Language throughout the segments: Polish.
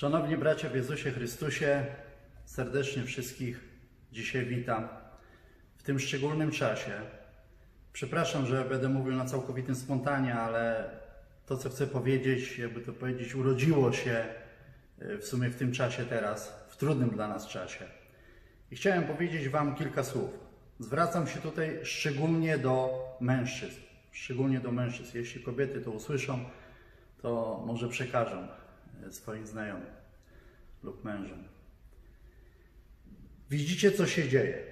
Szanowni bracia w Jezusie Chrystusie, serdecznie wszystkich dzisiaj witam w tym szczególnym czasie. Przepraszam, że będę mówił na całkowitym spontanie, ale to, co chcę powiedzieć, jakby to powiedzieć, urodziło się e, w sumie w tym czasie teraz, w trudnym dla nas czasie. I chciałem powiedzieć Wam kilka słów. Zwracam się tutaj szczególnie do mężczyzn. Szczególnie do mężczyzn. Jeśli kobiety to usłyszą, to może przekażą swoim znajomym lub mężem. Widzicie, co się dzieje.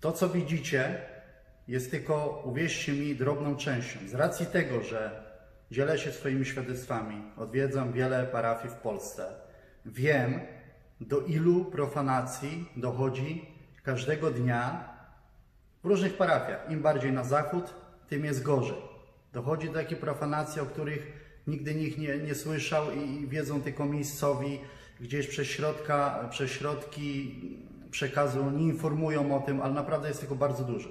To, co widzicie, jest tylko, uwierzcie mi, drobną częścią. Z racji tego, że dzielę się swoimi świadectwami, odwiedzam wiele parafii w Polsce, wiem, do ilu profanacji dochodzi każdego dnia w różnych parafiach. Im bardziej na zachód, tym jest gorzej. Dochodzi do takiej profanacji, o których nigdy nikt nie, nie słyszał i wiedzą tylko miejscowi, gdzieś przez, środka, przez środki przekazu nie informują o tym, ale naprawdę jest tego bardzo dużo.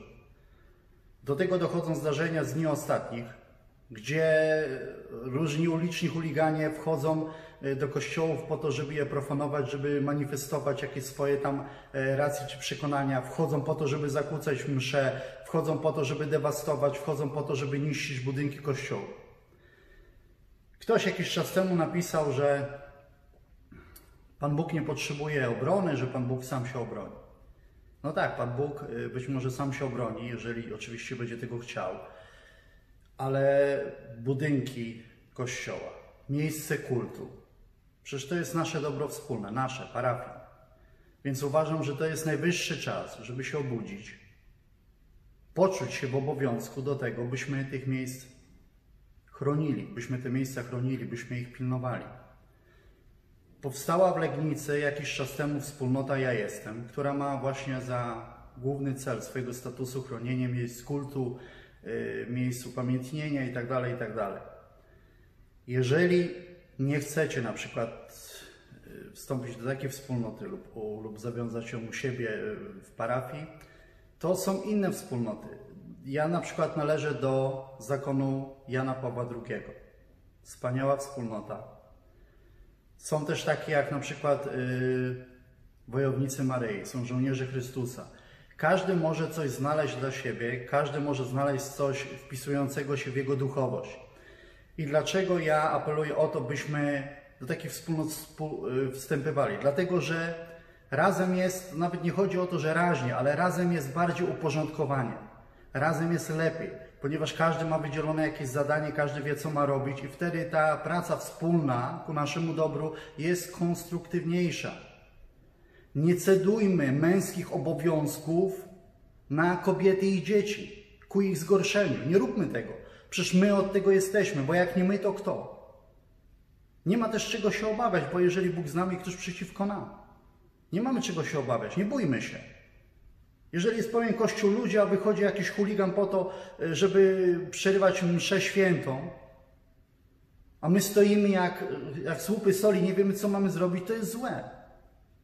Do tego dochodzą zdarzenia z dni ostatnich, gdzie różni uliczni chuliganie wchodzą e, do kościołów po to, żeby je profanować, żeby manifestować jakieś swoje tam e, racje czy przekonania, wchodzą po to, żeby zakłócać msze, wchodzą po to, żeby dewastować, wchodzą po to, żeby niszczyć budynki kościołów. Ktoś jakiś czas temu napisał, że Pan Bóg nie potrzebuje obrony, że Pan Bóg sam się obroni. No tak, Pan Bóg y, być może sam się obroni, jeżeli oczywiście będzie tego chciał, ale budynki kościoła, miejsce kultu, przecież to jest nasze dobro wspólne, nasze, parafii. Więc uważam, że to jest najwyższy czas, żeby się obudzić, poczuć się w obowiązku do tego, byśmy tych miejsc chronili, byśmy te miejsca chronili, byśmy ich pilnowali. Powstała w Legnicy jakiś czas temu wspólnota Ja Jestem, która ma właśnie za główny cel swojego statusu chronienie miejsc kultu, yy, miejsc upamiętnienia itd., tak itd. Tak Jeżeli nie chcecie na przykład yy, wstąpić do takiej wspólnoty lub, lub zawiązać ją u siebie yy, w parafii, to są inne wspólnoty. Ja na przykład należę do zakonu Jana Pawła II. Wspaniała wspólnota. Są też takie jak na przykład yy, wojownicy Maryi, są żołnierze Chrystusa. Każdy może coś znaleźć dla siebie, każdy może znaleźć coś wpisującego się w jego duchowość. I dlaczego ja apeluję o to, byśmy do takich wspólnot y, wstępywali? Dlatego, że razem jest, nawet nie chodzi o to, że raźnie, ale razem jest bardziej uporządkowanie. Razem jest lepiej, ponieważ każdy ma wydzielone jakieś zadanie, każdy wie, co ma robić, i wtedy ta praca wspólna ku naszemu dobru jest konstruktywniejsza. Nie cedujmy męskich obowiązków na kobiety i dzieci, ku ich zgorszeniu. Nie róbmy tego. Przecież my od tego jesteśmy, bo jak nie my, to kto? Nie ma też czego się obawiać, bo jeżeli Bóg z nami, ktoś przeciwko nam. Nie mamy czego się obawiać, nie bójmy się. Jeżeli jest pełen kościół ludzi, a wychodzi jakiś chuligan po to, e, żeby przerywać mszę świętą, a my stoimy jak, jak słupy soli, nie wiemy co mamy zrobić, to jest złe.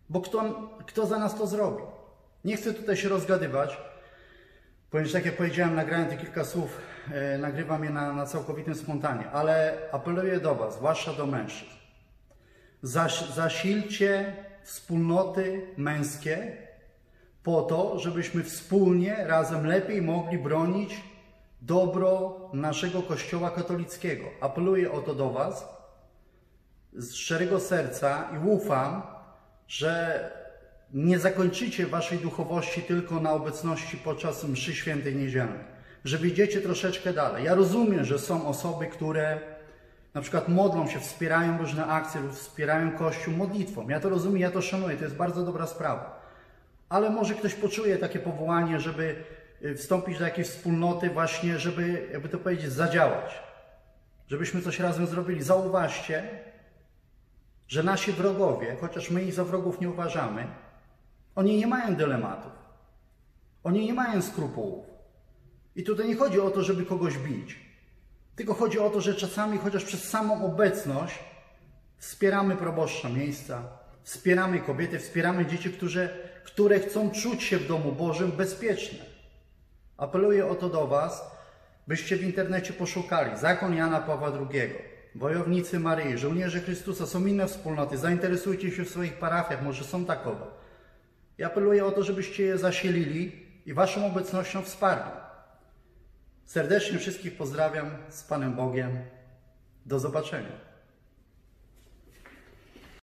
Bo kto, kto za nas to zrobi? Nie chcę tutaj się rozgadywać, ponieważ tak jak powiedziałem, nagrałem te kilka słów, e, nagrywam je na, na całkowitym spontanie, ale apeluję do Was, zwłaszcza do mężczyzn. Zaś, zasilcie wspólnoty męskie, po to, żebyśmy wspólnie, razem lepiej mogli bronić dobro naszego Kościoła katolickiego. Apeluję o to do Was z szczerego serca i ufam, że nie zakończycie Waszej duchowości tylko na obecności podczas mszy świętej niedzielnej, że wyjdziecie troszeczkę dalej. Ja rozumiem, że są osoby, które na przykład modlą się, wspierają różne akcje lub wspierają Kościół modlitwą. Ja to rozumiem, ja to szanuję, to jest bardzo dobra sprawa ale może ktoś poczuje takie powołanie, żeby y, wstąpić do jakiejś wspólnoty, właśnie, żeby, jakby to powiedzieć, zadziałać. Żebyśmy coś razem zrobili. Zauważcie, że nasi wrogowie, chociaż my ich za wrogów nie uważamy, oni nie mają dylematów. Oni nie mają skrupułów. I tutaj nie chodzi o to, żeby kogoś bić. Tylko chodzi o to, że czasami chociaż przez samą obecność wspieramy proboszcza miejsca, wspieramy kobiety, wspieramy dzieci, którzy które chcą czuć się w domu Bożym bezpiecznie. Apeluję o to do Was, byście w internecie poszukali Zakon Jana Pawła II. Wojownicy Maryi, Żołnierze Chrystusa, są inne wspólnoty. Zainteresujcie się w swoich parafiach, może są takowe. Ja apeluję o to, żebyście je zasilili i Waszą obecnością wsparli. Serdecznie wszystkich pozdrawiam z Panem Bogiem. Do zobaczenia.